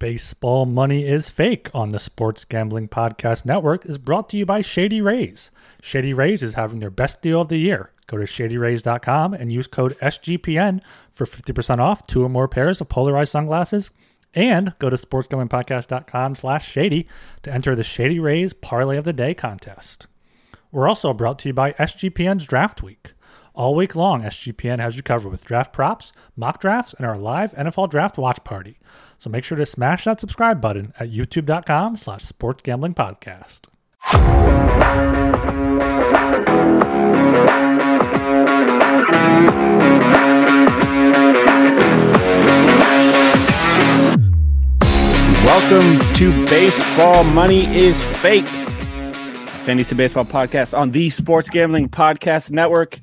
Baseball Money is Fake on the Sports Gambling Podcast Network is brought to you by Shady Rays. Shady Rays is having their best deal of the year. Go to shadyrays.com and use code SGPN for 50% off two or more pairs of polarized sunglasses. And go to sportsgamblingpodcast.com slash shady to enter the Shady Rays Parlay of the Day contest. We're also brought to you by SGPN's Draft Week. All week long, SGPN has you covered with draft props, mock drafts, and our live NFL draft watch party. So make sure to smash that subscribe button at youtube.com slash sports gambling podcast. Welcome to Baseball Money is Fake, fantasy baseball podcast on the Sports Gambling Podcast Network.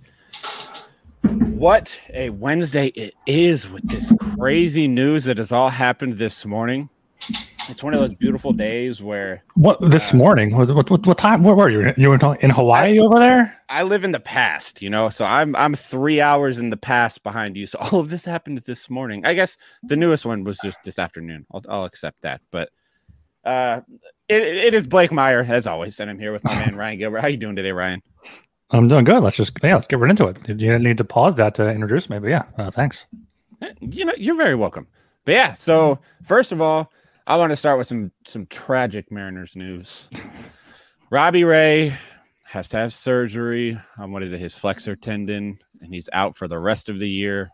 What a Wednesday it is with this crazy news that has all happened this morning. It's one of those beautiful days where What this morning? What, what, what, time? Where were you? You were in Hawaii over there? I live in the past, you know, so I'm I'm three hours in the past behind you. So all of this happened this morning. I guess the newest one was just this afternoon. I'll, I'll accept that, but uh, it, it is Blake Meyer as always, and I'm here with my man Ryan Gilbert. How you doing today, Ryan? I'm doing good. Let's just yeah, let's get right into it. You need to pause that to introduce me? But yeah, uh, thanks. You know, you're very welcome. But yeah, so first of all, I want to start with some some tragic Mariners news. Robbie Ray has to have surgery on what is it, his flexor tendon, and he's out for the rest of the year.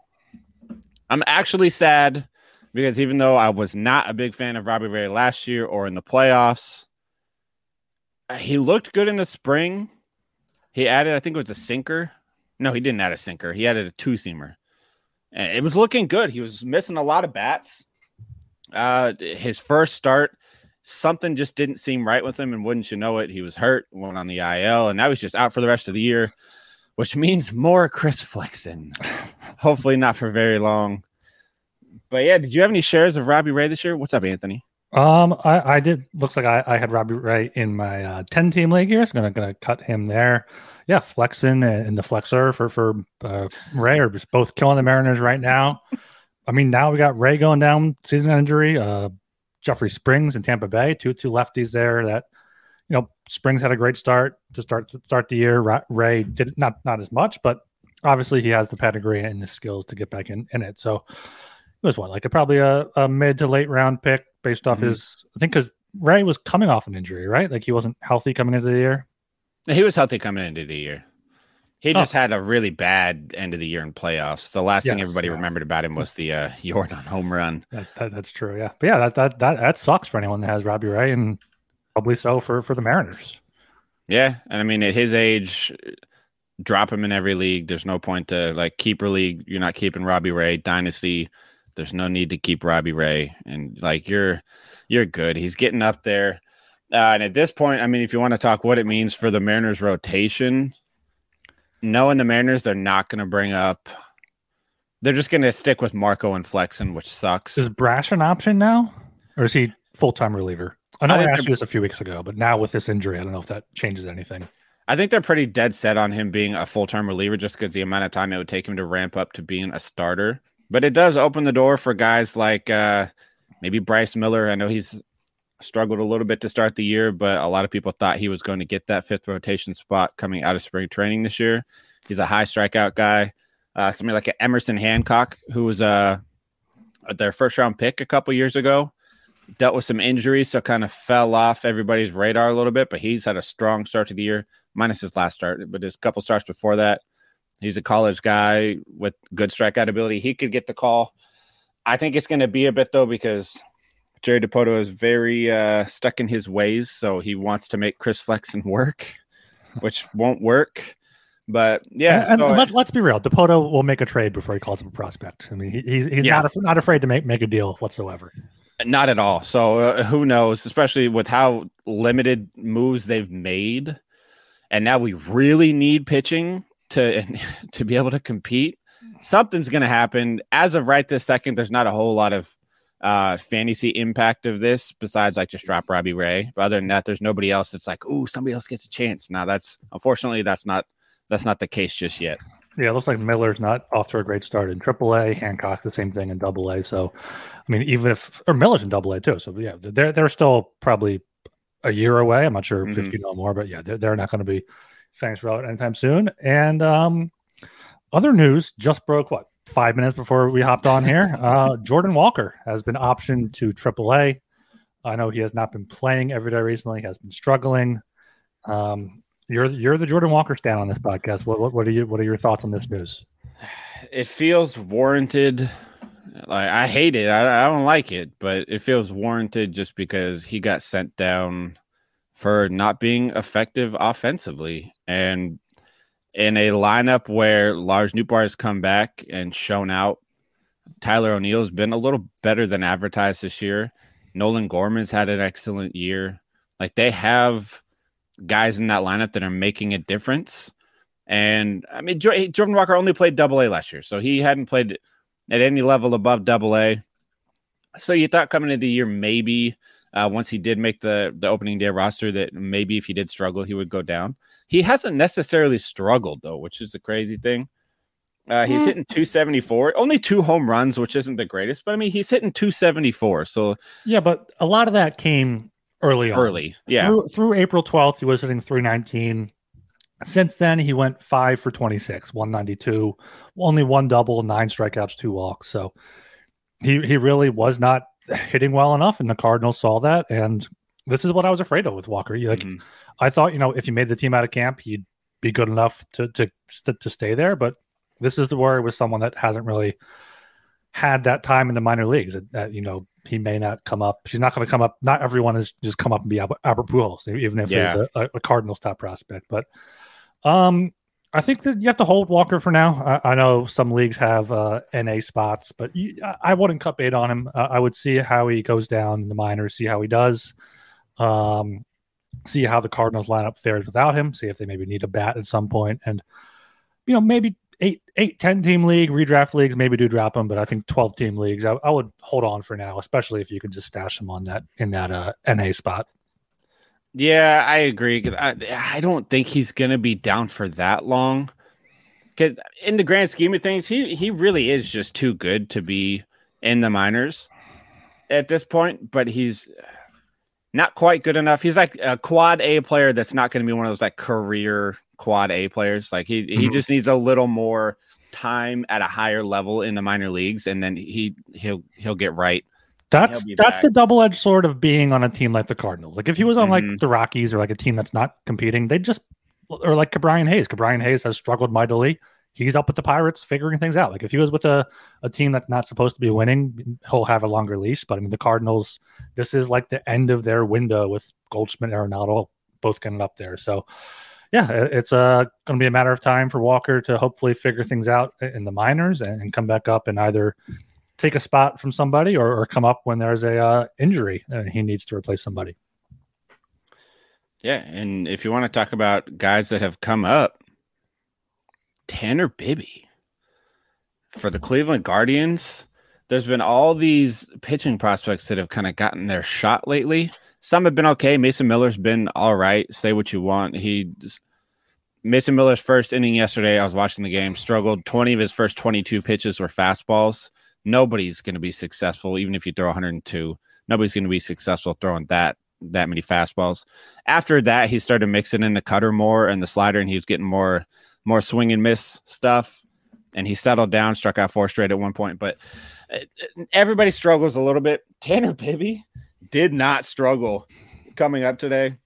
I'm actually sad because even though I was not a big fan of Robbie Ray last year or in the playoffs, he looked good in the spring. He added, I think it was a sinker. No, he didn't add a sinker. He added a two seamer. And it was looking good. He was missing a lot of bats. Uh, his first start, something just didn't seem right with him, and wouldn't you know it, he was hurt, went on the IL, and now he's just out for the rest of the year, which means more Chris Flexen. Hopefully, not for very long. But yeah, did you have any shares of Robbie Ray this year? What's up, Anthony? Um, I, I did. Looks like I, I had Robbie Ray in my uh, ten team league here. So gonna gonna cut him there. Yeah, Flexen and the Flexor for for uh, Ray are just both killing the Mariners right now. I mean, now we got Ray going down season injury. Uh, Jeffrey Springs in Tampa Bay, two two lefties there. That you know, Springs had a great start to start to start the year. Ray did not not as much, but obviously he has the pedigree and the skills to get back in, in it. So was what like a probably a, a mid to late round pick based off Mhm. his. I think because Ray was coming off an injury, right? Like he wasn't healthy coming into the year. He was healthy coming into the year. He Oh. just had a really bad end of the year in playoffs. The last thing everybody yeah. remembered about him was the uh, Yordan home run. That, that, that's true, yeah. But yeah, that, that that that sucks for anyone that has Robbie Ray, and probably so for for the Mariners. Yeah, and I mean at his age, drop him in every league. There's no point to like keeper league. You're not keeping Robbie Ray dynasty. There's no need to keep Robbie Ray, and like you're you're good. He's getting up there, uh, and at this point, I mean, if you want to talk what it means for the Mariners rotation, knowing the Mariners, they're not going to bring up. They're just going to stick with Marco and Flexen, which sucks. Is Brash an option now, or is he full time reliever? I know I asked you this a few weeks ago, but now with this injury, I don't know if that changes anything. I think they're pretty dead set on him being a full time reliever just because the amount of time it would take him to ramp up to being a starter. But it does open the door for guys like uh, maybe Bryce Miller. I know he's struggled a little bit to start the year, but a lot of people thought he was going to get that fifth rotation spot coming out of spring training this year. He's a high strikeout guy. Uh, somebody like Emerson Hancock, who was uh, their first round pick a couple years ago, dealt with some injuries, so kind of fell off everybody's radar a little bit. But he's had a strong start to the year minus his last start, but his couple starts before that. He's a college guy with good strikeout ability. He could get the call. I think it's going to be a bit though because Jerry Dipoto is very uh, stuck in his ways, so he wants to make Chris Flexen work, which won't work. But yeah, and, and so- let, us be real. Dipoto will make a trade before he calls him a prospect. I mean, he, he's he's Yeah. not not afraid to make make a deal whatsoever. Not at all. So uh, who knows? Especially with how limited moves they've made, and now we really need pitching to to be able to compete. Something's going to happen. As of right this second, there's not a whole lot of uh, fantasy impact of this besides like just drop Robbie Ray. But other than that, there's nobody else that's like, oh, somebody else gets a chance. Now that's unfortunately that's not that's not the case just yet. Yeah, it looks like Miller's not off to a great start in AAA. Hancock the same thing in Double A. So, I mean, even if or Miller's in Double A too. So yeah, they're they're still probably a year away. I'm not sure mm-hmm. if you know more, but yeah, they're, they're not going to be Fangs Road anytime soon. And um, other news just broke what five minutes before we hopped on here. Uh, Jordan Walker has been optioned to AAA. I know he has not been playing every day recently. He has been struggling. Um, you're you're the Jordan Walker stand on this podcast. What, what what are you what are your thoughts on this news? It feels warranted. Like I hate it. I, I don't like it, but it feels warranted just because he got sent down for not being effective offensively. And in a lineup where Lars Nootbaar has come back and shown out, Tyler O'Neill has been a little better than advertised this year. Nolan Gorman's had an excellent year. Like they have guys in that lineup that are making a difference. And I mean, Jordan Walker only played double A last year, so he hadn't played at any level above double A. So you thought coming into the year, maybe uh, once he did make the, the opening day roster, that maybe if he did struggle, he would go down. He hasn't necessarily struggled, though, which is the crazy thing. Uh, he's mm. hitting 274, only two home runs, which isn't the greatest, but I mean, he's hitting 274. So, yeah, but a lot of that came early on. Early, yeah. Through, through April 12th, he was hitting 319. Since then, he went five for 26, 192, only one double, nine strikeouts, two walks. So he, he really was not hitting well enough, and the Cardinals saw that. And this is what I was afraid of with Walker. Like, mm-hmm. I thought, you know, if you made the team out of camp, he'd be good enough to to to stay there. But this is the worry with someone that hasn't really had that time in the minor leagues. That, that you know, he may not come up. She's not going to come up. Not everyone is just come up and be Albert, Albert Pujols, even if yeah. he's a, a, Cardinals top prospect. But um, I think that you have to hold Walker for now. I, I know some leagues have uh, NA spots, but you, I wouldn't cut bait on him. Uh, I would see how he goes down in the minors, see how he does, um, see how the Cardinals lineup fares without him, see if they maybe need a bat at some point, and you know maybe eight, eight, 10 team league, redraft leagues, maybe do drop them, but I think 12 team leagues, I, I would hold on for now, especially if you can just stash them on that in that uh, NA spot. Yeah, I agree. I, I don't think he's going to be down for that long. Because in the grand scheme of things, he, he really is just too good to be in the minors at this point, but he's not quite good enough. He's like a quad A player that's not going to be one of those like career quad A players. Like he he mm-hmm. just needs a little more time at a higher level in the minor leagues, and then he he'll he'll get right. That's that's back. the double edged sword of being on a team like the Cardinals. Like if he was on mm-hmm. like the Rockies or like a team that's not competing, they just or like Ke'Bryan Hayes. Ke'Bryan Hayes has struggled mightily. He's up with the Pirates figuring things out. Like if he was with a, a team that's not supposed to be winning, he'll have a longer leash. But I mean the Cardinals, this is like the end of their window with Goldschmidt and Arenado both getting up there. So yeah, it's uh, going to be a matter of time for Walker to hopefully figure things out in the minors and, and come back up and either take a spot from somebody or, or come up when there's a uh, injury and he needs to replace somebody. Yeah, and if you want to talk about guys that have come up, Tanner Bibee for the Cleveland Guardians. There's been all these pitching prospects that have kind of gotten their shot lately. Some have been okay. Mason Miller's been all right. Say what you want. He just, Mason Miller's first inning yesterday, I was watching the game, struggled. 20 of his first 22 pitches were fastballs. Nobody's going to be successful, even if you throw 102. Nobody's going to be successful throwing that that many fastballs. After that, he started mixing in the cutter more and the slider, and he was getting more more swing and miss stuff. And he settled down, struck out four straight at one point. But uh, everybody struggles a little bit. Tanner Bibee did not struggle coming up today.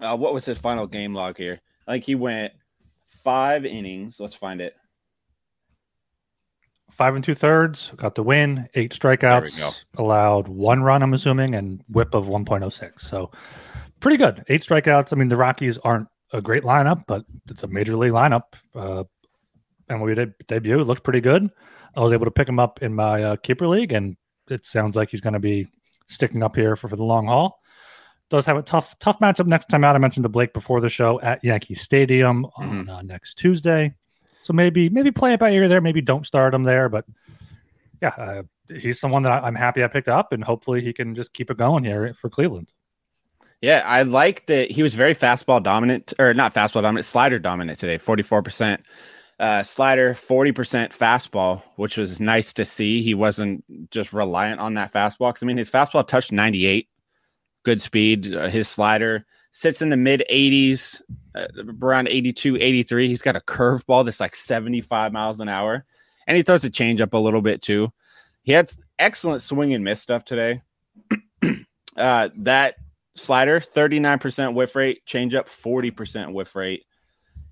Uh, what was his final game log here? Like he went five innings. Let's find it. Five and two thirds, got the win, eight strikeouts, allowed one run, I'm assuming, and whip of 1.06. So pretty good. Eight strikeouts. I mean, the Rockies aren't a great lineup, but it's a major league lineup. Uh, and we did debut, it looked pretty good. I was able to pick him up in my uh, keeper league, and it sounds like he's going to be sticking up here for, for the long haul. Does have a tough tough matchup next time out. I mentioned the Blake before the show at Yankee Stadium mm-hmm. on uh, next Tuesday. So maybe maybe play it by ear there. Maybe don't start him there, but yeah, uh, he's someone that I'm happy I picked up, and hopefully he can just keep it going here for Cleveland. Yeah, I like that he was very fastball dominant, or not fastball dominant, slider dominant today, 44%. Uh, slider, 40% fastball, which was nice to see. He wasn't just reliant on that fastball. Cause I mean, his fastball touched 98, good speed. Uh, his slider sits in the mid 80s, uh, around 82, 83. He's got a curveball that's like 75 miles an hour. And he throws a changeup a little bit too. He had excellent swing and miss stuff today. uh, that slider, 39% whiff rate, changeup, 40% whiff rate.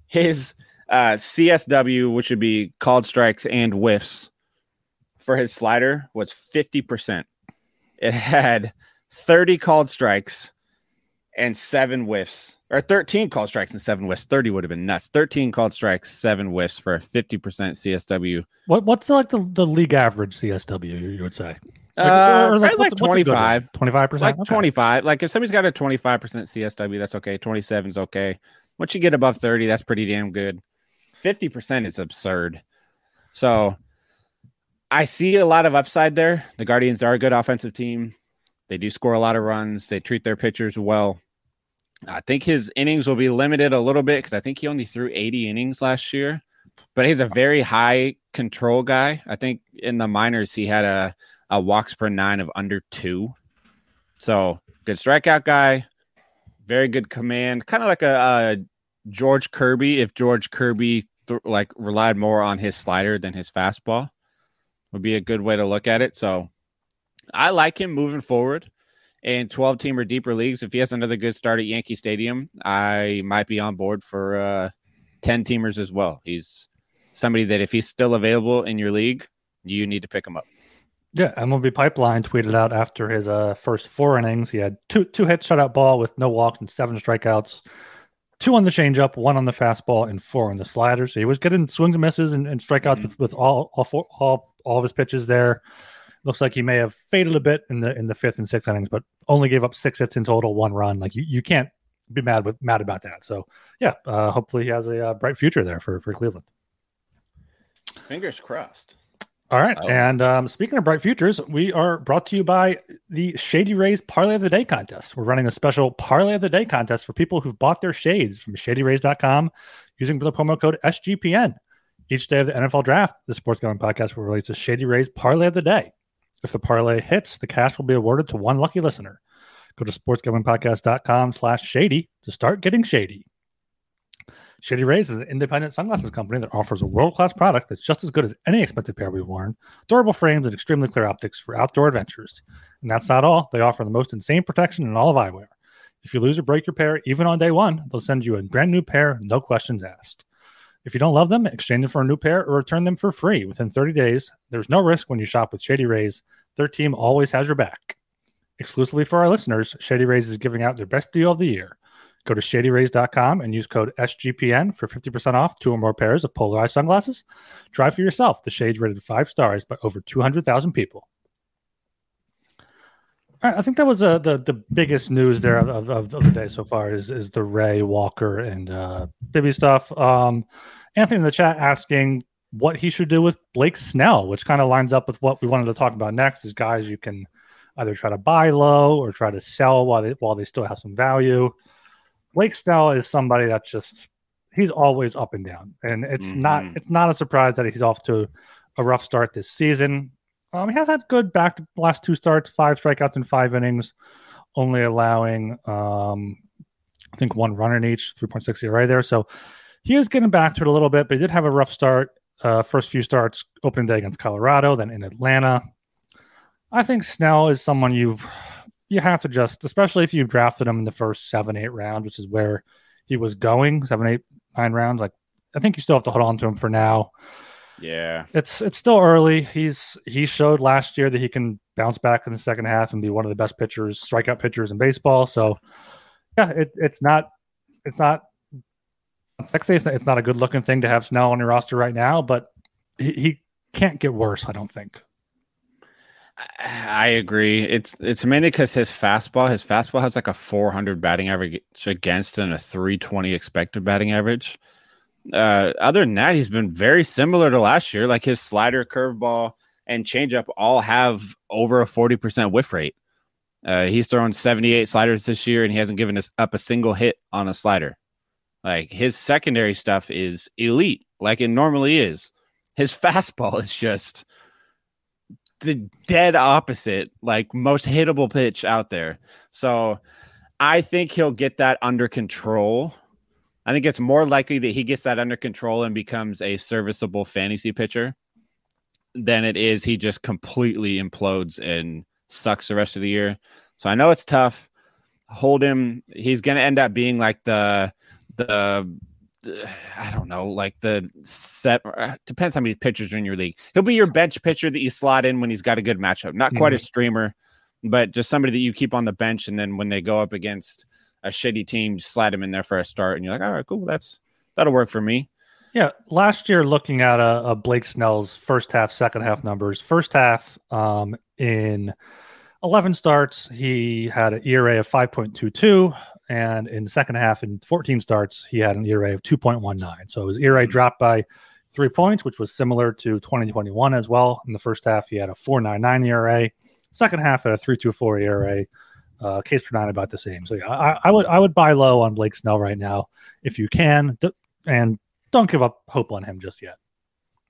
His uh, CSW, which would be called strikes and whiffs for his slider, was 50%. It had 30 called strikes and seven whiffs, or 13 called strikes and seven whiffs. 30 would have been nuts. 13 called strikes, seven whiffs for a 50% CSW. What what's like the, the league average CSW, you would say? Like, uh, or like, like 25. 25%? Like okay. 25. Like if somebody's got a 25% CSW, that's okay. 27 is okay. Once you get above 30, that's pretty damn good. 50% is absurd. So I see a lot of upside there. The Guardians are a good offensive team. They do score a lot of runs. They treat their pitchers well. I think his innings will be limited a little bit because I think he only threw 80 innings last year, but he's a very high control guy. I think in the minors, he had a, a walks per nine of under two. So good strikeout guy, very good command, kind of like a, a George Kirby. If George Kirby th- like relied more on his slider than his fastball, would be a good way to look at it. So I like him moving forward in 12 team or deeper leagues. If he has another good start at Yankee Stadium, I might be on board for uh, 10 teamers as well. He's somebody that if he's still available in your league, you need to pick him up. Yeah, MLB Pipeline tweeted out after his uh, first four innings, he had two two hits, shutout ball with no walks and seven strikeouts, two on the changeup, one on the fastball, and four on the slider. So he was getting swings and misses and, and strikeouts mm-hmm. with, with all all, four, all all of his pitches there. Looks like he may have faded a bit in the in the fifth and sixth innings, but only gave up six hits in total, one run. Like you, you can't be mad with mad about that. So yeah, uh, hopefully he has a uh, bright future there for for Cleveland. Fingers crossed. All right. Oh. And um, speaking of bright futures, we are brought to you by the Shady Rays Parlay of the Day contest. We're running a special Parlay of the Day contest for people who've bought their shades from shadyrays.com using the promo code SGPN. Each day of the NFL draft, the Sports Gambling Podcast will release a Shady Rays Parlay of the Day. If the parlay hits, the cash will be awarded to one lucky listener. Go to sportsgamblingpodcast.com slash shady to start getting shady. Shady Rays is an independent sunglasses company that offers a world class product that's just as good as any expensive pair we've worn, durable frames, and extremely clear optics for outdoor adventures. And that's not all. They offer the most insane protection in all of eyewear. If you lose or break your pair, even on day one, they'll send you a brand new pair, no questions asked. If you don't love them, exchange them for a new pair or return them for free within 30 days. There's no risk when you shop with Shady Rays. Their team always has your back. Exclusively for our listeners, Shady Rays is giving out their best deal of the year. Go to shadyrays.com and use code SGPN for 50% off two or more pairs of polarized sunglasses. Try for yourself. The shades rated five stars by over 200,000 people. All right, I think that was uh, the the biggest news there of, of, of, the day so far is is the Ray Walker and uh, Bibee stuff. Um, Anthony in the chat asking what he should do with Blake Snell, which kind of lines up with what we wanted to talk about next. Is guys you can either try to buy low or try to sell while they while they still have some value. Blake Snell is somebody that just he's always up and down, and it's mm-hmm. not it's not a surprise that he's off to a rough start this season. Um, he has had good back last two starts, five strikeouts in five innings, only allowing um, I think one run in each, 3.6 ERA there. So he is getting back to it a little bit, but he did have a rough start. Uh, first few starts, opening day against Colorado, then in Atlanta. I think Snell is someone you you have to just, especially if you drafted him in the first seven, eight rounds, which is where he was going, seven, eight, nine rounds. Like I think you still have to hold on to him for now. Yeah. It's it's still early. He's he showed last year that he can bounce back in the second half and be one of the best pitchers, strikeout pitchers in baseball. So yeah, it, it's not it's not sexy. It's not, it's not a good looking thing to have Snell on your roster right now, but he, he can't get worse, I don't think. I agree. It's it's mainly because his fastball, his fastball has like a 400 batting average against and a 320 expected batting average uh, other than that, he's been very similar to last year. Like his slider, curveball, and changeup all have over a 40% whiff rate. Uh, he's thrown 78 sliders this year and he hasn't given us up a single hit on a slider. Like his secondary stuff is elite. like it normally is. His fastball is just the dead opposite, like most hittable pitch out there. So I think he'll get that under control. I think it's more likely that he gets that under control and becomes a serviceable fantasy pitcher than it is he just completely implodes and sucks the rest of the year. So I know it's tough. Hold him. He's going to end up being like the the I don't know, like the set depends how many pitchers are in your league. He'll be your bench pitcher that you slot in when he's got a good matchup. Not quite mm-hmm. a streamer, but just somebody that you keep on the bench, and then when they go up against a shitty team, slide him in there for a start, and you're like, all right, cool, that's that'll work for me. Yeah, last year looking at a Blake Snell's first half, second half numbers. First half, um, in 11 starts, he had an ERA of 5.22, and in the second half, in 14 starts, he had an ERA of 2.19. So his ERA dropped by three points, which was similar to 2021 as well. In the first half, he had a 4.99 ERA. Second half, at a 3.24 ERA. Uh, Ks per nine about the same. So yeah, I, I, would I would buy low on Blake Snell right now if you can, and don't give up hope on him just yet.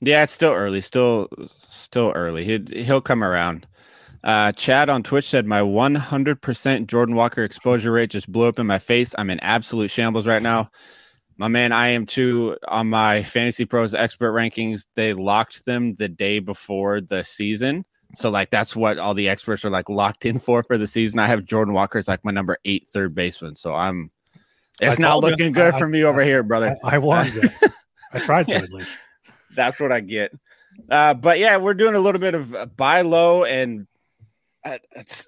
Yeah, it's still early. Still, still early. He he'll come around. Uh, Chad on Twitch said my 100% Jordan Walker exposure rate just blew up in my face. I'm in absolute shambles right now. My man, I am too on my Fantasy Pros expert rankings. They locked them the day before the season. So like that's what all the experts are like locked in for for the season. I have Jordan Walker as like my number eight third baseman. So I'm it's not looking you, good I, for me I, over here, brother. I, you. I tried to yeah. at least. That's what I get. Uh, but yeah, we're doing a little bit of buy low and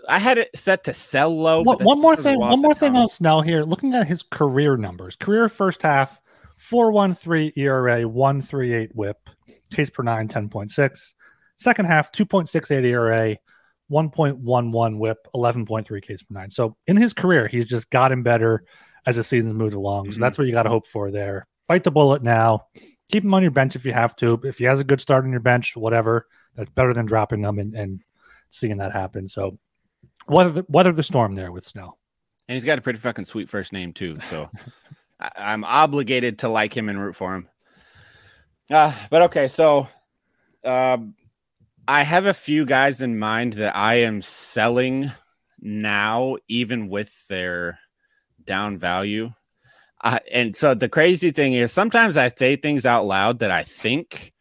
I had it set to sell low. One, one more thing. One more thing on Snell here. Looking at his career numbers, career first half, four one three ERA, one three eight WHIP, chase per nine, 10.6. Second half, two point six eight ERA, one point one one WHIP, eleven point three Ks per nine. So in his career, he's just gotten better as the season's moved along. Mm-hmm. So that's what you got to hope for there. Bite the bullet now. Keep him on your bench if you have to. If he has a good start on your bench, whatever, that's better than dropping him and, and seeing that happen. So weather the, weather the storm there with Snell. And he's got a pretty fucking sweet first name too. So I, am obligated to like him and root for him. Uh, but okay, so um, I have a few guys in mind that I am selling now, even with their down value. Uh, and so the crazy thing is sometimes I say things out loud that I think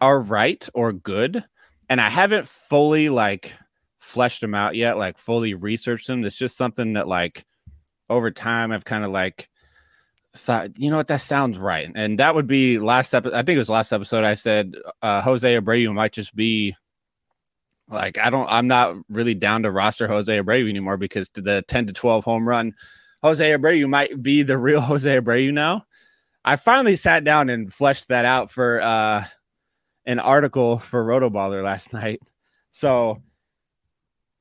are right or good, and I haven't fully like fleshed them out yet, like fully researched them. It's just something that like over time I've kind of like thought, you know what, that sounds right. And that would be last episode. I think it was last episode. I said uh, Jose Abreu might just be like I don't. I'm not really down to roster Jose Abreu anymore because the 10 to 12 home run Jose Abreu might be the real Jose Abreu now. I finally sat down and fleshed that out for uh, an article for Rotoballer last night. So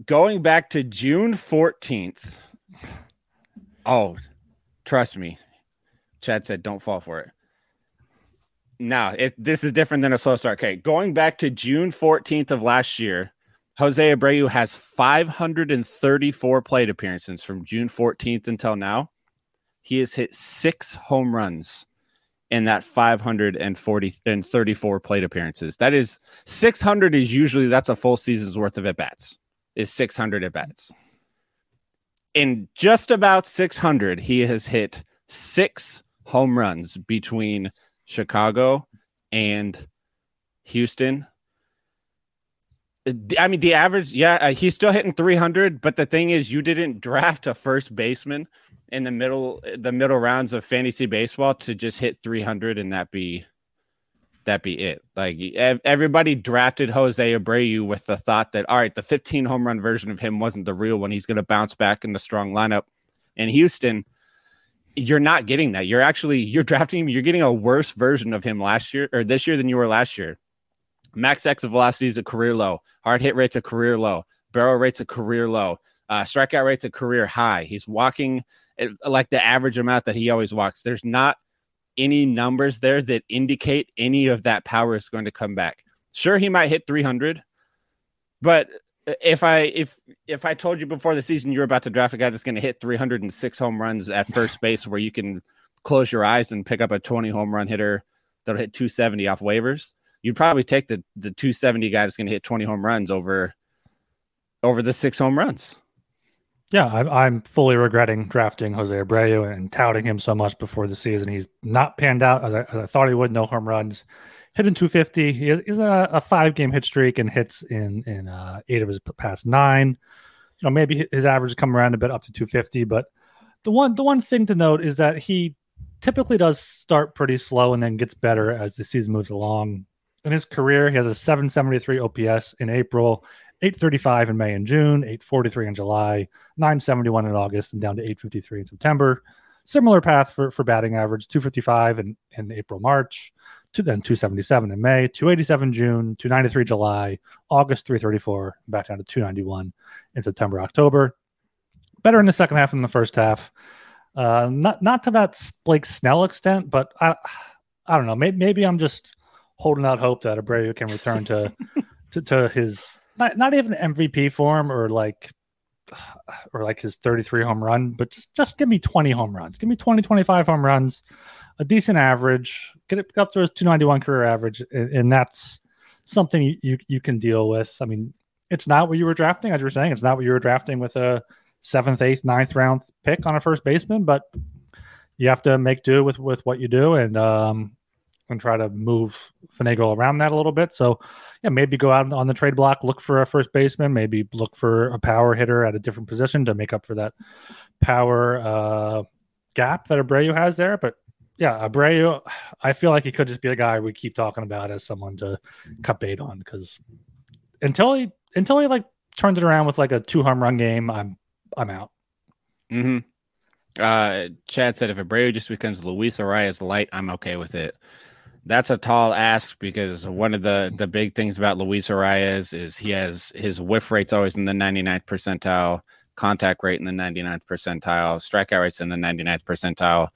going back to June 14th. Oh, trust me. Chad said, don't fall for it. Now, it, this is different than a slow start. Okay, going back to June 14th of last year, Jose Abreu has 534 plate appearances from June 14th until now. He has hit six home runs in that 540 and 34 plate appearances. That is 600 is usually that's a full season's worth of at bats. Is 600 at bats. In just about 600, he has hit six home runs between Chicago and Houston. I mean, the average, yeah, uh, he's still hitting 300, but the thing is, you didn't draft a first baseman in the middle the middle rounds of fantasy baseball to just hit 300 and that be that be it. Like everybody drafted Jose Abreu with the thought that all right, the 15 home run version of him wasn't the real one. He's going to bounce back in the strong lineup. In Houston, you're not getting that. You're actually you're drafting him. You're getting a worse version of him last year or this year than you were last year. Max exit velocity is a career low. Hard hit rate's a career low. Barrel rate's a career low. Uh, strikeout rate's a career high. He's walking like the average amount that he always walks. There's not any numbers there that indicate any of that power is going to come back. Sure, he might hit 300, but if I if if I told you before the season you're about to draft a guy that's going to hit 306 home runs at first base, where you can close your eyes and pick up a 20 home run hitter that'll hit 270 off waivers, you'd probably take the the 270 guy that's going to hit 20 home runs over over the six home runs. Yeah, I, I'm fully regretting drafting Jose Abreu and touting him so much before the season. He's not panned out as I, as I thought he would. No home runs, hitting 250. He a, a five game hit streak and hits in in uh, eight of his past nine. You know, maybe his average come around a bit up to 250. But the one the one thing to note is that he typically does start pretty slow and then gets better as the season moves along. In his career, he has a 773 OPS in April 835 in May and June, 843 in July, 971 in August, and down to 853 in September. Similar path for, for batting average, 255 in, in April, March, to then 277 in May, 287 June, 293 July, August 334, back down to 291 in September, October. Better in the second half than the first half. Uh, not not to that Blake Snell extent, but I I don't know. Maybe, maybe I'm just holding out hope that Abreu can return to to, to his not, not even MVP form or like or like his 33 home run, but just, just give me 20 home runs. Give me 20, 25 home runs, a decent average, get it up to his 291 career average. And, and that's something you, you, can deal with. I mean, it's not what you were drafting, as you were saying, it's not what you were drafting with a seventh, eighth, ninth round pick on a first baseman, but you have to make do with, with what you do. And, um, and try to move finagle around that a little bit. So, yeah, maybe go out on the trade block, look for a first baseman, maybe look for a power hitter at a different position to make up for that power uh, gap that Abreu has there. But yeah, Abreu, I feel like he could just be the guy we keep talking about as someone to cut bait on because until he until he like turns it around with like a two home run game, I'm I'm out. Hmm. Uh, Chad said if Abreu just becomes Luis Arraez light, I'm okay with it that's a tall ask because one of the the big things about Luis Arraez is he has his whiff rate's always in the 99th percentile, contact rate in the 99th percentile, strikeout rates in the 99th percentile.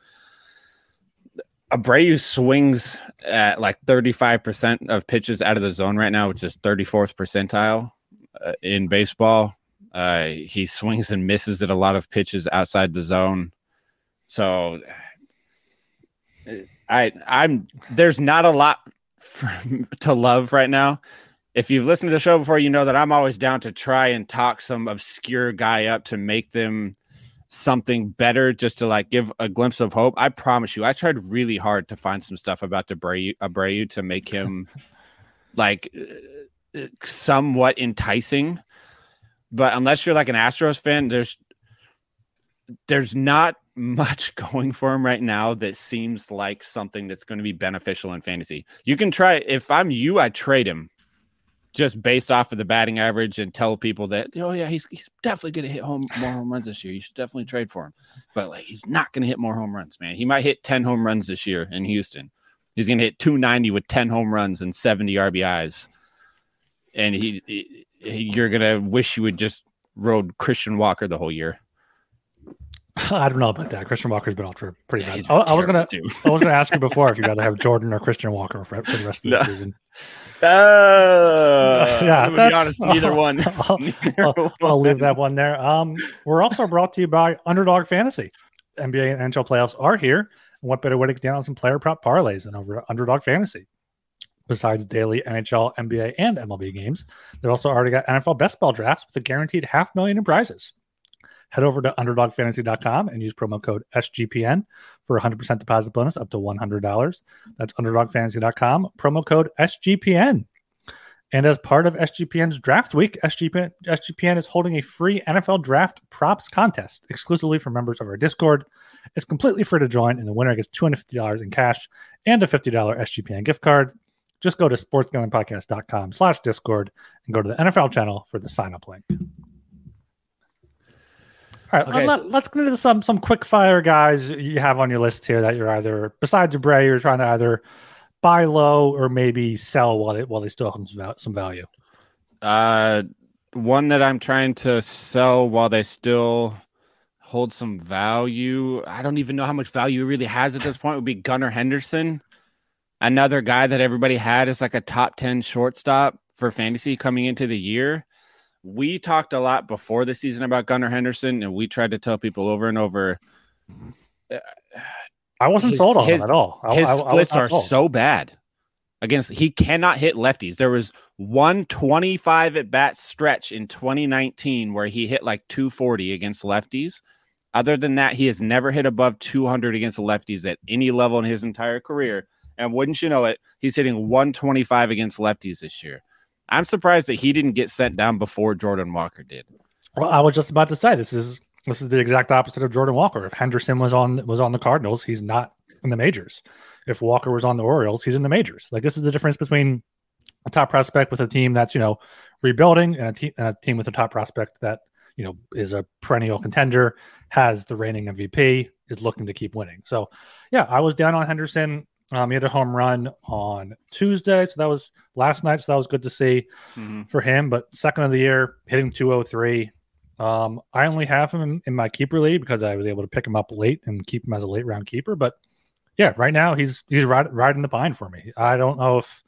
Abreu swings at like 35% of pitches out of the zone right now, which is 34th percentile uh, in baseball. Uh, he swings and misses at a lot of pitches outside the zone. So I I'm there's not a lot for, to love right now. If you've listened to the show before, you know that I'm always down to try and talk some obscure guy up to make them something better, just to like give a glimpse of hope. I promise you, I tried really hard to find some stuff about Abreu, Abreu to make him like uh, somewhat enticing. But unless you're like an Astros fan, there's there's not much going for him right now that seems like something that's going to be beneficial in fantasy. You can try if I'm you, I trade him just based off of the batting average and tell people that oh yeah, he's he's definitely going to hit home more home runs this year. You should definitely trade for him. But like he's not going to hit more home runs, man. He might hit 10 home runs this year in Houston. He's going to hit 290 with 10 home runs and 70 RBIs. And he, he you're going to wish you would just rode Christian Walker the whole year. I don't know about that. Christian Walker's been off for pretty yeah, bad. I, I, was gonna, I was gonna ask you before if you'd rather have Jordan or Christian Walker for, for the rest of the no. season. Uh, yeah, be honest, neither one. I'll, neither I'll, one. I'll, leave that one there. Um, we're also brought to you by Underdog Fantasy. NBA and NHL playoffs are here. And what better way to get down on some player prop parlays than over Underdog Fantasy? Besides daily NHL, NBA, and MLB games, they've also already got NFL best ball drafts with a guaranteed half million in prizes. Head over to underdogfantasy.com and use promo code SGPN for a 100% deposit bonus up to $100. That's underdogfantasy.com, promo code SGPN. And as part of SGPN's draft week, SGPN, SGPN is holding a free NFL draft props contest exclusively for members of our Discord. It's completely free to join, and the winner gets $250 in cash and a $50 SGPN gift card. Just go to sportsgamblingpodcast.com slash Discord and go to the NFL channel for the sign up link. All right, okay, let, us so, get into some some quick fire guys you have on your list here that you're either besides Bray, you're trying to either buy low or maybe sell while they while they still have some value. Uh, one that I'm trying to sell while they still hold some value. I don't even know how much value it really has at this point. Would be Gunnar Henderson, another guy that everybody had as like a top ten shortstop for fantasy coming into the year we talked a lot before the season about Gunnar Henderson, and we tried to tell people over and over. Uh, I wasn't His- sold on his- him at all. I, His I- I was splits not are sold. so bad against. He cannot hit lefties. There was one 25 at bat stretch in 2019 where he hit like 240 against lefties. Other than that, he has never hit above 200 against lefties at any level in his entire career. And wouldn't you know it, he's hitting 125 against lefties this year. I'm surprised that he didn't get sent down before Jordan Walker did. Well, I was just about to say this is this is the exact opposite of Jordan Walker. If Henderson was on was on the Cardinals, he's not in the majors. If Walker was on the Orioles, he's in the majors. Like this is the difference between a top prospect with a team that's you know rebuilding and a, team and a team with a top prospect that you know is a perennial contender, has the reigning MVP, is looking to keep winning. So yeah, I was down on Henderson. Um, he had a home run on Tuesday, so that was last night. So that was good to see for him. But second of the year, hitting 203. Um, I only have him in, in my keeper league because I was able to pick him up late and keep him as a late round keeper. But yeah, right now he's he's riding riding the pine for me. I don't know if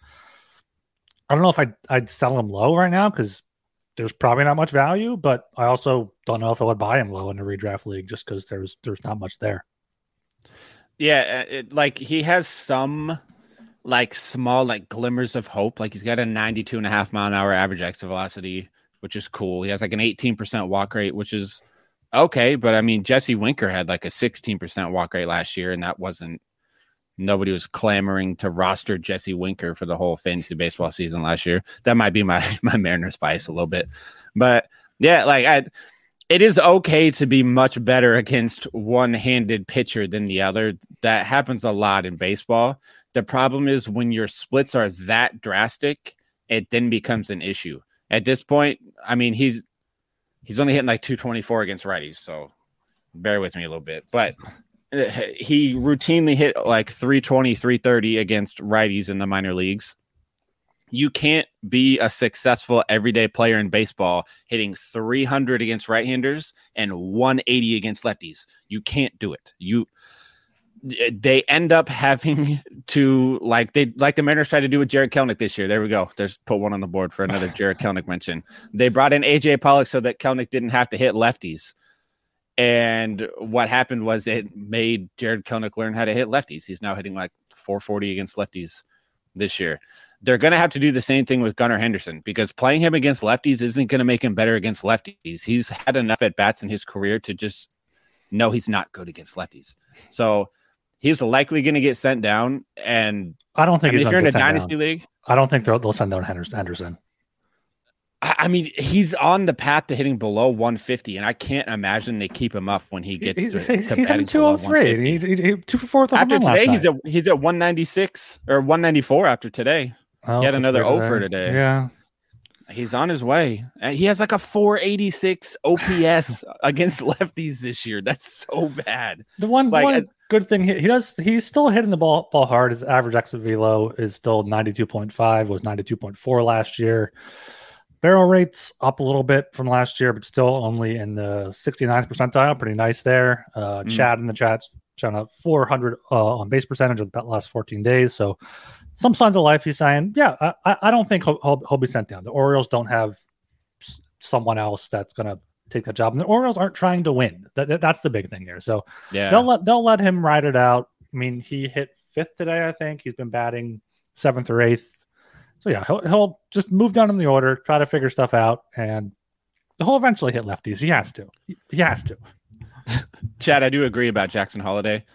I don't know if I'd I'd sell him low right now because there's probably not much value, but I also don't know if I would buy him low in a redraft league just because there's there's not much there. Yeah, uh, it, like he has some like small like glimmers of hope. Like he's got a 92 and a half mile an hour average exit velocity, which is cool. He has like an 18% walk rate, which is okay. But I mean, Jesse Winker had like a 16% walk rate last year, and that wasn't nobody was clamoring to roster Jesse Winker for the whole fantasy baseball season last year. That might be my my Mariners bias a little bit. But yeah, like I it is okay to be much better against one-handed pitcher than the other. That happens a lot in baseball. The problem is when your splits are that drastic, it then becomes an issue. At this point, I mean, he's he's only hitting like 224 against righties, so bear with me a little bit. But uh, he routinely hit like 320, 330 against righties in the minor leagues. You can't be a successful everyday player in baseball hitting 300 against right-handers and 180 against lefties. You can't do it. You they end up having to like they like the Mariners tried to do with Jarred Kelenic this year. There we go. There's put one on the board for another Jarred Kelenic mention. They brought in AJ Pollock so that Kelenic didn't have to hit lefties. And what happened was it made Jarred Kelenic learn how to hit lefties. He's now hitting like 440 against lefties this year. They're going to have to do the same thing with Gunnar Henderson because playing him against lefties isn't going to make him better against lefties. He's had enough at bats in his career to just know he's not good against lefties. So he's likely going to get sent down. And I don't I think mean, he's if you're in a sent down. dynasty league, I don't think they'll, they'll send down Henderson. I I mean, he's on the path to hitting below 150, and I can't imagine they keep him up when he gets He's, to, he's, to he's batting hitting oh below 203. 150. He, he, he, two for four with a home After today, he's at he's at 196 or 194 after today. He had another three O for today. Yeah. He's on his way. Uh, He has like a 486 OPS against lefties this year. That's so bad. The one, Like, one as- good thing he, he does, he's still hitting the ball ball hard. His average exit velo is still 92.5, was 92.4 last year. Barrel rates up a little bit from last year, but still only in the 69th percentile. Pretty nice there. Uh, Mm. Chad in the chat's showing up 400 uh, on base percentage of the last 14 days. So some signs of life. He's saying, yeah, I, I- don't think he'll, he'll, he'll be sent down. The Orioles don't have someone else that's going to take that job, and the Orioles aren't trying to win. That, that- that's the big thing here. So Yeah. they'll let they'll let him ride it out. I mean, he hit fifth today. I think he's been batting seventh or eighth. So yeah, he'll he'll just move down in the order, try to figure stuff out, and he'll eventually hit lefties. He has to. He- He has to. Chad, I do agree about Jackson Holliday,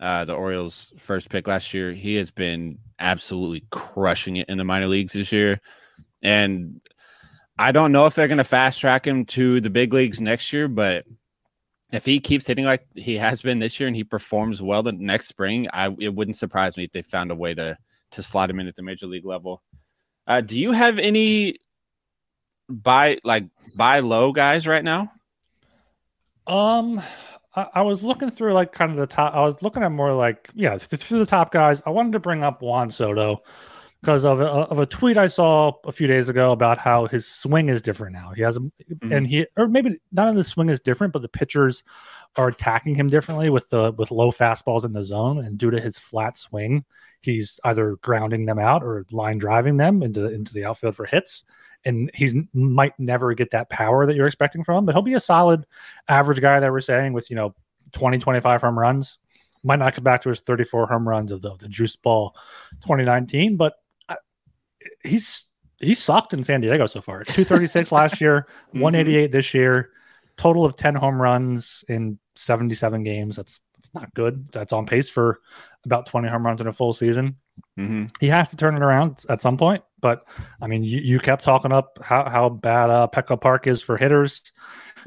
uh, the Orioles' first pick last year. He has been absolutely crushing it in the minor leagues this year, and I don't know if they're going to fast track him to the big leagues next year, but if he keeps hitting like he has been this year and he performs well the next spring, I it wouldn't surprise me if they found a way to to slot him in at the major league level. Uh, do you have any buy like buy low guys right now? Um, I, I was looking through like kind of the top. I was looking at more like yeah through the top guys. I wanted to bring up Juan Soto because of a, of a tweet I saw a few days ago about how his swing is different now. He has a, mm-hmm. and he or maybe not of the swing is different, but the pitchers are attacking him differently with the with low fastballs in the zone, and due to his flat swing, he's either grounding them out or line driving them into into the outfield for hits. And he's might never get that power that you're expecting from him, but he'll be a solid average guy that we're saying with you know 20 25 home runs Might not come back to his 34 home runs of the, the juice ball 2019, but I, he's he sucked in San Diego so far. 236 last year, Mm-hmm. 188 this year, total of 10 home runs in 77 games. That's that's not good. That's on pace for about 20 home runs in a full season. hmm He has to turn it around at some point. But I mean, you, you kept talking up how, how bad uh, Petco Park is for hitters.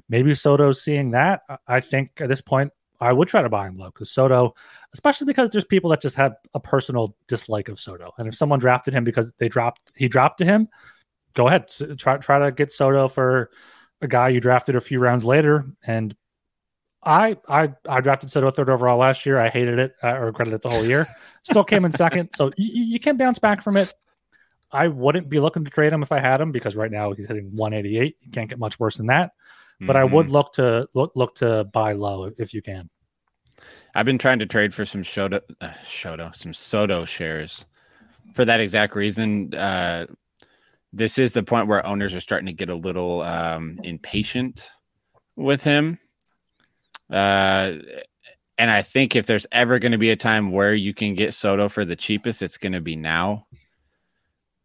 Maybe Soto's seeing that. I- think at this point, I would try to buy him low because Soto, especially because there's people that just have a personal dislike of Soto. And if someone drafted him because they dropped, he dropped to him, go ahead. Try, try to get Soto for a guy you drafted a few rounds later. And I, I, I drafted Soto third overall last year. I hated it. I regretted it the whole year. Still came in second. So you, you can bounce back from it. I wouldn't be looking to trade him if I had him because right now he's hitting 188. You can't get much worse than that. But I Mm-hmm. would look to look look to buy low if, if you can. I've been trying to trade for some Shoto, uh, Shoto, some Soto shares for that exact reason. Uh, this is the point where owners are starting to get a little um, impatient with him. Uh, and I think if there's ever going to be a time where you can get Soto for the cheapest, it's going to be now.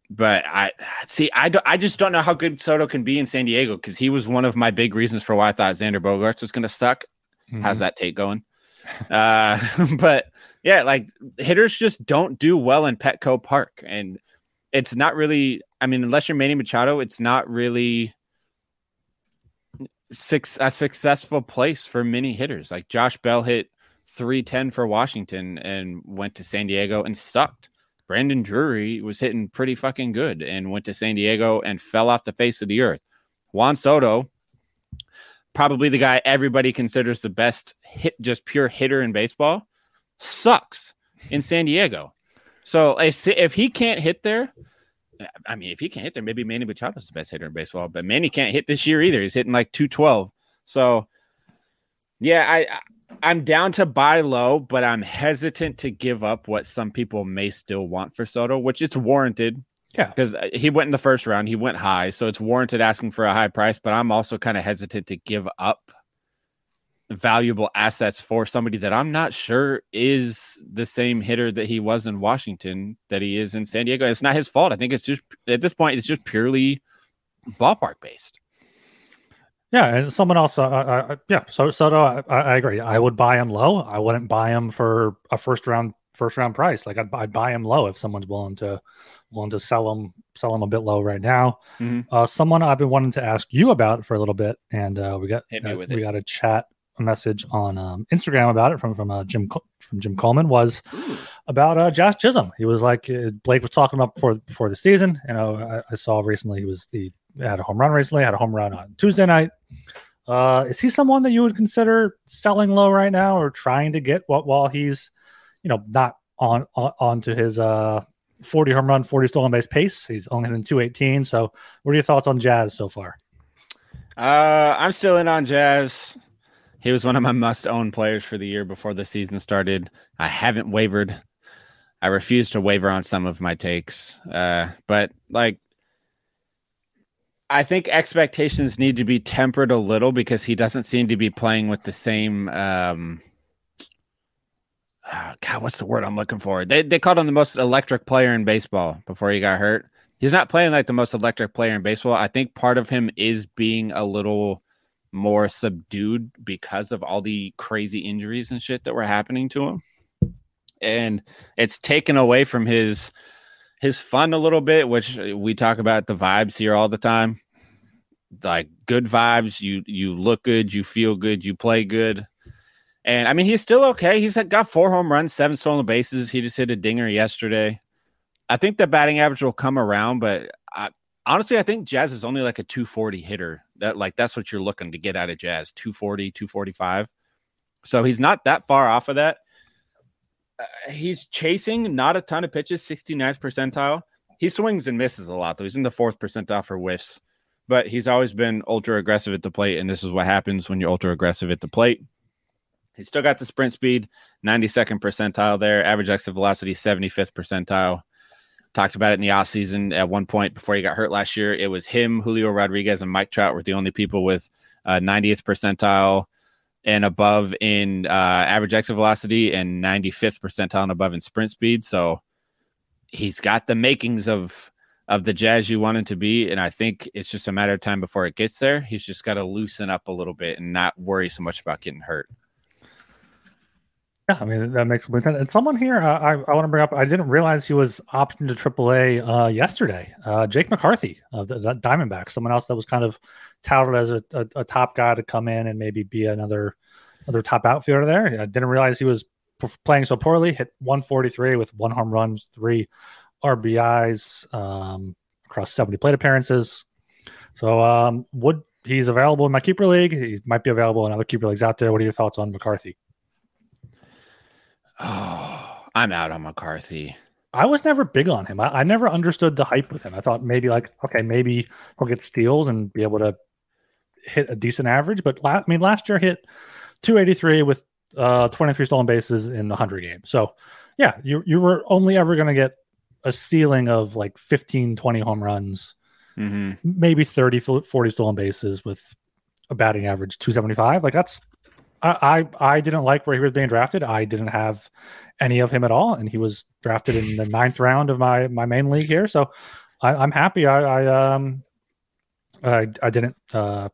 But I see, I, do, I just don't know how good Soto can be in San Diego because he was one of my big reasons for why I thought Xander Bogaerts was going to suck. How's that take going? uh, but yeah, like hitters just don't do well in Petco Park, and it's not really. I mean, unless you're Manny Machado, it's not really six a successful place for many hitters. Like Josh Bell hit 310 for Washington and went to San Diego and sucked. Brandon Drury was hitting pretty fucking good and went to San Diego and fell off the face of the earth. Juan Soto, probably the guy everybody considers the best hit, just pure hitter in baseball, sucks in San Diego. So if, if he can't hit there, I mean, if he can't hit there, maybe Manny Machado's the best hitter in baseball, but Manny can't hit this year either. He's hitting like 212. So yeah, I, I I'm down to buy low, but I'm hesitant to give up what some people may still want for Soto, which it's warranted. Yeah. Because uh, he went in the first round, he went high, so it's warranted asking for a high price. But I'm also kind of hesitant to give up valuable assets for somebody that I'm not sure is the same hitter that he was in Washington that he is in San Diego. It's not his fault. I think it's just at this point, it's just purely ballpark based. Yeah, and someone else. Uh, uh, yeah, so Soto, I, I agree. I would buy him low. I wouldn't buy him for a first round first round price. Like I'd, I'd buy him low if someone's willing to willing to sell him sell him a bit low right now. Mhm. Uh, someone I've been wanting to ask you about for a little bit, and uh, we got Hit me uh, with we it. got a chat a message on um, Instagram about it from from uh, Jim from Jim Coleman was about uh, Jazz Chisholm. He was like uh, Blake was talking about before before the season. You know, I, I saw recently he was he had a home run recently, had a home run on Tuesday night. Uh, is he someone that you would consider selling low right now, or trying to get what while he's, you know, not on on onto his uh 40 home run, 40 stolen base pace? He's only hitting 218. So, what are your thoughts on Jazz so far? Uh, I'm still in on Jazz. He was one of my must own players for the year before the season started. I haven't wavered. I refuse to waver on some of my takes. Uh, but like, I think expectations need to be tempered a little because he doesn't seem to be playing with the same. Um, ah, God, what's the word I'm looking for? They they called him the most electric player in baseball before he got hurt. He's not playing like the most electric player in baseball. I think part of him is being a little more subdued because of all the crazy injuries and shit that were happening to him. And it's taken away from his his fun a little bit, which uh, we talk about the vibes here all the time. Like good vibes, you you look good, you feel good, you play good. And I mean, he's still okay. He's got four home runs, seven stolen bases. He just hit a dinger yesterday. I think the batting average will come around, but I, honestly, I think Jazz is only like a 240 hitter. That like that's what you're looking to get out of Jazz 240, 245. So he's not that far off of that. Uh, he's chasing not a ton of pitches, 69th percentile. He swings and misses a lot, though. He's in the fourth percentile for whiffs, but he's always been ultra aggressive at the plate. And this is what happens when you're ultra aggressive at the plate. He's still got the sprint speed, 92nd percentile there, average exit velocity, 75th percentile talked about it in the offseason at one point before he got hurt last year. It was him, Julio Rodriguez, and Mike Trout were the only people with uh, 90th percentile and above in uh, average exit velocity and 95th percentile and above in sprint speed. So he's got the makings of of the Jazz you want him to be, and I think it's just a matter of time before it gets there. He's just got to loosen up a little bit and not worry so much about getting hurt. Yeah, I mean that makes sense. And someone here, uh, I, I want to bring up. I didn't realize he was optioned to AAA uh, yesterday. Uh, Jake McCarthy of the, the Diamondbacks, someone else that was kind of touted as a, a, a, top guy to come in and maybe be another another top outfielder there. I didn't realize he was playing so poorly. Hit 143 with one home runs, three RBIs um, across 70 plate appearances. So um, would he's available in my keeper league? He might be available in other keeper leagues out there. What are your thoughts on McCarthy? Oh, I'm out on McCarthy. I was never big on him. I, I, never understood the hype with him. I thought maybe like, okay, maybe he'll get steals and be able to hit a decent average. But la- I mean, last year hit 283 with uh, 23 stolen bases in 100 games. So yeah, you you were only ever going to get a ceiling of like 15, 20 home runs, mm-hmm. maybe 30, 40 stolen bases with a batting average 275. Like that's I, I didn't like where he was being drafted. I didn't have any of him at all, and he was drafted in the ninth round of my my main league here. So I, am happy. I, I um I, I didn't uh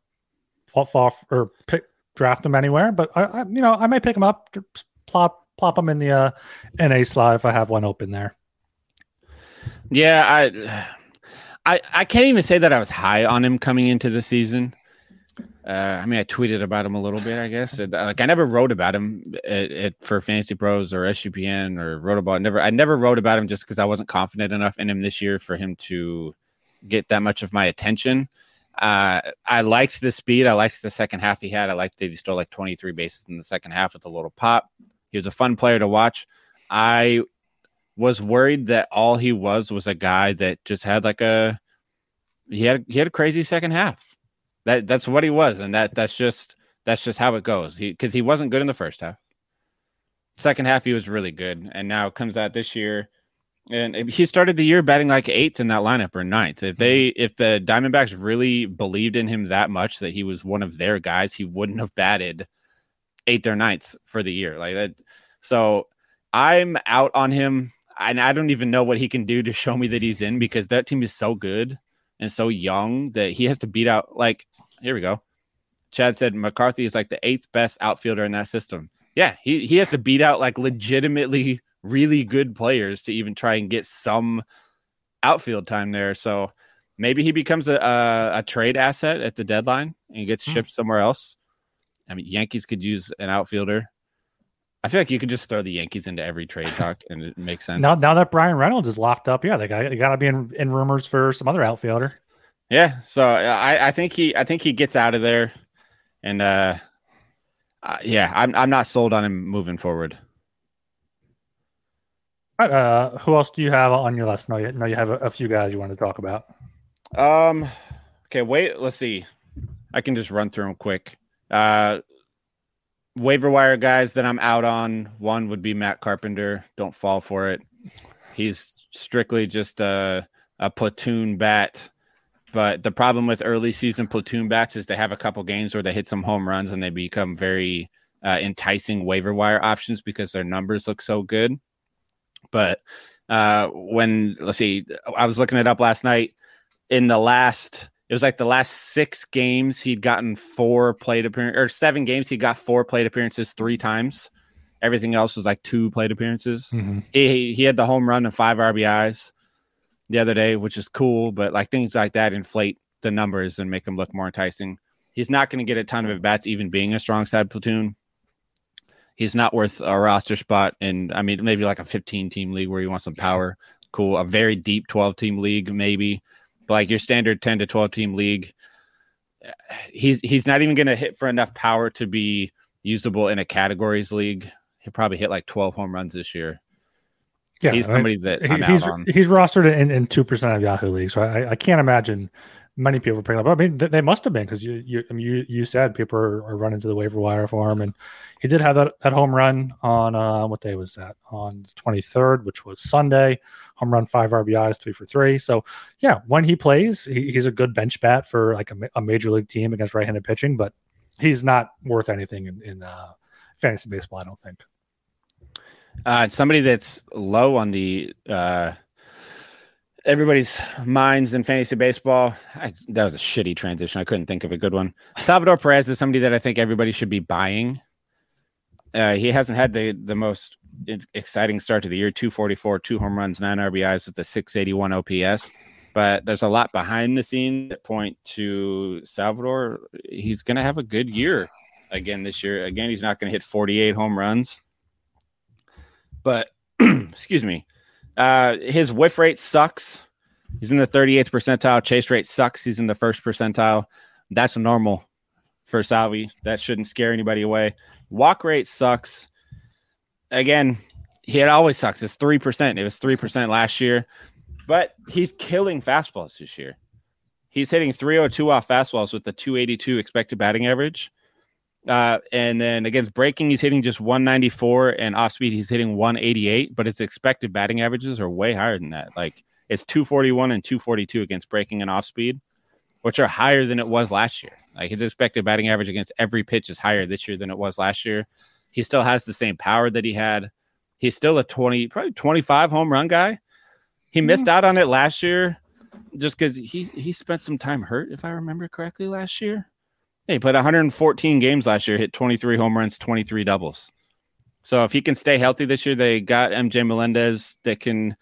fall, fall or pick draft him anywhere, but I, I you know I may pick him up, plop plop him in the uh, NA slot if I have one open there. Yeah, I I I can't even say that I was high on him coming into the season. Uh, I mean, I tweeted about him a little bit, I guess. It, like, I never wrote about him at, at, for Fantasy Pros or SGPN or wrote about. Never, I never wrote about him just because I wasn't confident enough in him this year for him to get that much of my attention. Uh, I liked the speed. I liked the second half he had. I liked that he stole like 23 bases in the second half with a little pop. He was a fun player to watch. I was worried that all he was was a guy that just had like a he had he had a crazy second half that that's what he was, and that that's just that's just how it goes. He because he wasn't good in the first half. Second half he was really good, and now comes out this year, and he started the year batting like eighth in that lineup or ninth. If they mm-hmm. if the Diamondbacks really believed in him that much that he was one of their guys, he wouldn't have batted eighth or ninth for the year like that. So I'm out on him, and I don't even know what he can do to show me that he's in because that team is so good and so young that he has to beat out like here we go. Chad said McCarthy is like the eighth best outfielder in that system. Yeah, he, he has to beat out like legitimately really good players to even try and get some outfield time there. So maybe he becomes a, a, a trade asset at the deadline and gets hmm. shipped somewhere else. I mean, Yankees could use an outfielder. I feel like you could just throw the Yankees into every trade talk and it makes sense. Now, now that Bryan Reynolds is locked up, yeah, they got, they got to be in, in rumors for some other outfielder. Yeah, so I, I think he I think he gets out of there, and uh, uh, yeah, I'm I'm not sold on him moving forward. All right, uh, who else do you have on your list? No, you, no, you have a, a few guys you want to talk about. Um, okay, wait, let's see. I can just run through them quick. Uh, waiver wire guys that I'm out on. One would be Matt Carpenter. Don't fall for it. He's strictly just a a platoon bat but the problem with early season platoon bats is they have a couple games where they hit some home runs and they become very uh, enticing waiver wire options because their numbers look so good. But uh, when let's see, I was looking it up last night. In the last, it was like the last six games he'd gotten four plate appearances, or seven games he got four plate appearances three times. Everything else was like two plate appearances. Mm-hmm. He he had the home run and five RBIs the other day, which is cool, but like things like that inflate the numbers and make them look more enticing. He's not going to get a ton of at bats, even being a strong side platoon. He's not worth a roster spot, and I mean maybe like a 15 team league where you want some power. Cool, a very deep 12 team league maybe, like your standard 10 to 12 team league, he's he's not even going to hit for enough power to be usable in a categories league. He'll probably hit like 12 home runs this year. Yeah, he's somebody that I'm he's on. he's rostered in two percent of Yahoo leagues, so I, I can't imagine many people are picking up. I mean, they must have been because you you I mean, you you said people are, are, running to the waiver wire for him, and he did have that, that home run on uh, what day was that on the twenty third, which was Sunday. Home run, five RBIs, three for three. So yeah, when he plays, he, he's a good bench bat for like a, a major league team against right handed pitching. But he's not worth anything in, in uh, fantasy baseball. I don't think. Uh, somebody that's low on the uh, everybody's minds in fantasy baseball. I, that was a shitty transition. I couldn't think of a good one. Salvador Perez is somebody that I think everybody should be buying. Uh, he hasn't had the the most exciting start to the year 244, two home runs, nine RBIs with the 681 OPS. But there's a lot behind the scenes that point to Salvador. He's going to have a good year again this year. Again, he's not going to hit 48 home runs. But, excuse me, uh, his whiff rate sucks. He's in the 38th percentile. Chase rate sucks. He's in the first percentile. That's normal for Salvi. That shouldn't scare anybody away. Walk rate sucks. Again, he had always sucks. It's three percent. It was three percent last year, but he's killing fastballs this year. He's hitting 302 off fastballs with the 282 expected batting average. Uh, and then against breaking, he's hitting just 194, and off speed, he's hitting 188. But his expected batting averages are way higher than that. Like it's 241 and 242 against breaking and off speed, which are higher than it was last year. Like his expected batting average against every pitch is higher this year than it was last year. He still has the same power that he had. He's still a 20, probably 25 home run guy. He missed mm-hmm. out on it last year just because he he spent some time hurt, if I remember correctly, last year. He played 114 games last year, hit 23 home runs, 23 doubles. So if he can stay healthy this year, they got MJ Melendez that can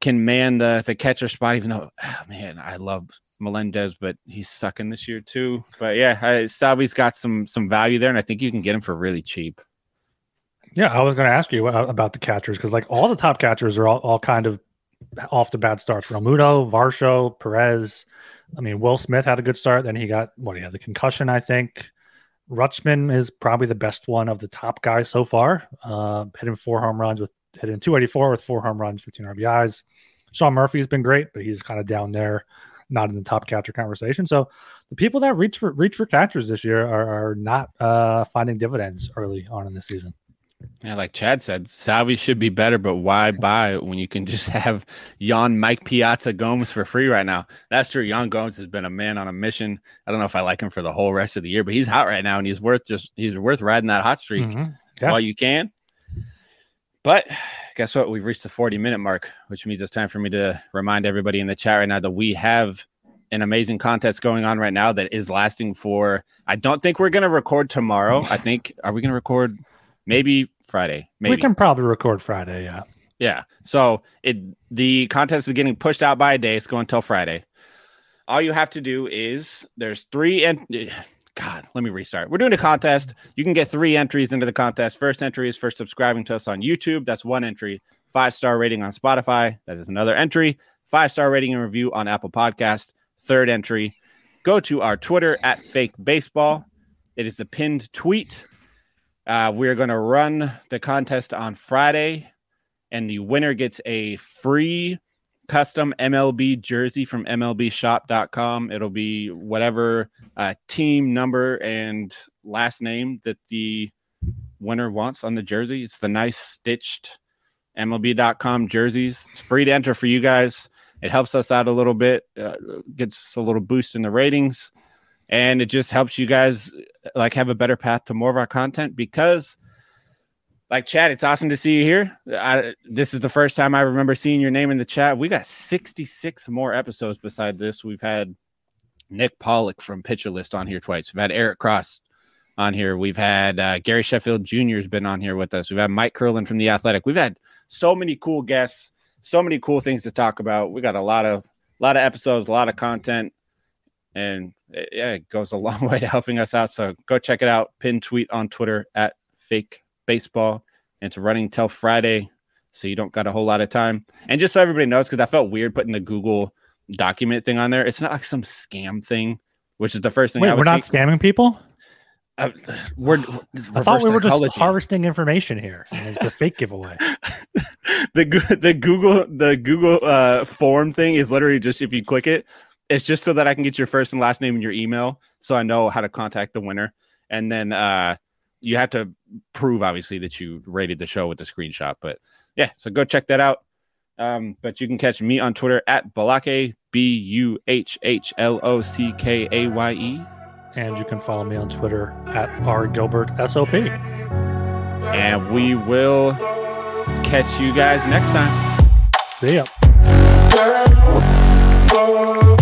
can man the the catcher spot. Even though, oh, man, I love Melendez, but he's sucking this year too. But yeah, Salvi's got some some value there, and I think you can get him for really cheap. Yeah, I was going to ask you about the catchers because like all the top catchers are all, all kind of off the bad starts. Realmuto, Varsho, Perez. I mean, Will Smith had a good start. Then he got what he had the concussion, I think. Rutschman is probably the best one of the top guys so far. Uh, hitting four home runs with hitting 284 with four home runs, 15 RBIs. Sean Murphy's been great, but he's kind of down there, not in the top catcher conversation. So the people that reach for reach for catchers this year are, are not uh, finding dividends early on in the season. Yeah, like Chad said, Salvi should be better, but why buy when you can just have Yan Mike Piazza Gomes for free right now? That's true. Yan Gomes has been a man on a mission. I don't know if I like him for the whole rest of the year, but he's hot right now and he's worth just he's worth riding that hot streak mm-hmm. yeah. while you can. But guess what? We've reached the 40 minute mark, which means it's time for me to remind everybody in the chat right now that we have an amazing contest going on right now that is lasting for I don't think we're gonna record tomorrow. I think are we gonna record maybe Friday. Maybe. We can probably record Friday. Yeah. Yeah. So it the contest is getting pushed out by a day. It's going until Friday. All you have to do is there's three and God, let me restart. We're doing a contest. You can get three entries into the contest. First entry is for subscribing to us on YouTube. That's one entry. Five star rating on Spotify. That is another entry. Five star rating and review on Apple Podcast. Third entry. Go to our Twitter at Fake Baseball. It is the pinned tweet. Uh, we're going to run the contest on Friday, and the winner gets a free custom MLB jersey from MLBshop.com. It'll be whatever uh, team number and last name that the winner wants on the jersey. It's the nice stitched MLB.com jerseys. It's free to enter for you guys. It helps us out a little bit, uh, gets a little boost in the ratings and it just helps you guys like have a better path to more of our content because like Chad, it's awesome to see you here. I, this is the first time I remember seeing your name in the chat. We got 66 more episodes beside this. We've had Nick Pollack from Pitcher List on here twice. We've had Eric Cross on here. We've had uh, Gary Sheffield Jr. has been on here with us. We've had Mike Curlin from The Athletic. We've had so many cool guests, so many cool things to talk about. We got a lot of a lot of episodes, a lot of content and it, yeah, it goes a long way to helping us out. So go check it out. Pin tweet on Twitter at fake baseball. And it's running till Friday, so you don't got a whole lot of time. And just so everybody knows, because I felt weird putting the Google document thing on there. It's not like some scam thing, which is the first thing. Wait, we're not scamming people. Uh, we're, we're I thought we were psychology. just harvesting information here. It's a fake giveaway. the the Google the Google uh, form thing is literally just if you click it, it's just so that I can get your first and last name and your email, so I know how to contact the winner. And then uh, you have to prove, obviously, that you rated the show with the screenshot. But yeah, so go check that out. Um, but you can catch me on Twitter at Balake B U H H L O C K A Y E. and you can follow me on Twitter at rgilbertsop. And we will catch you guys next time. See ya. Oh,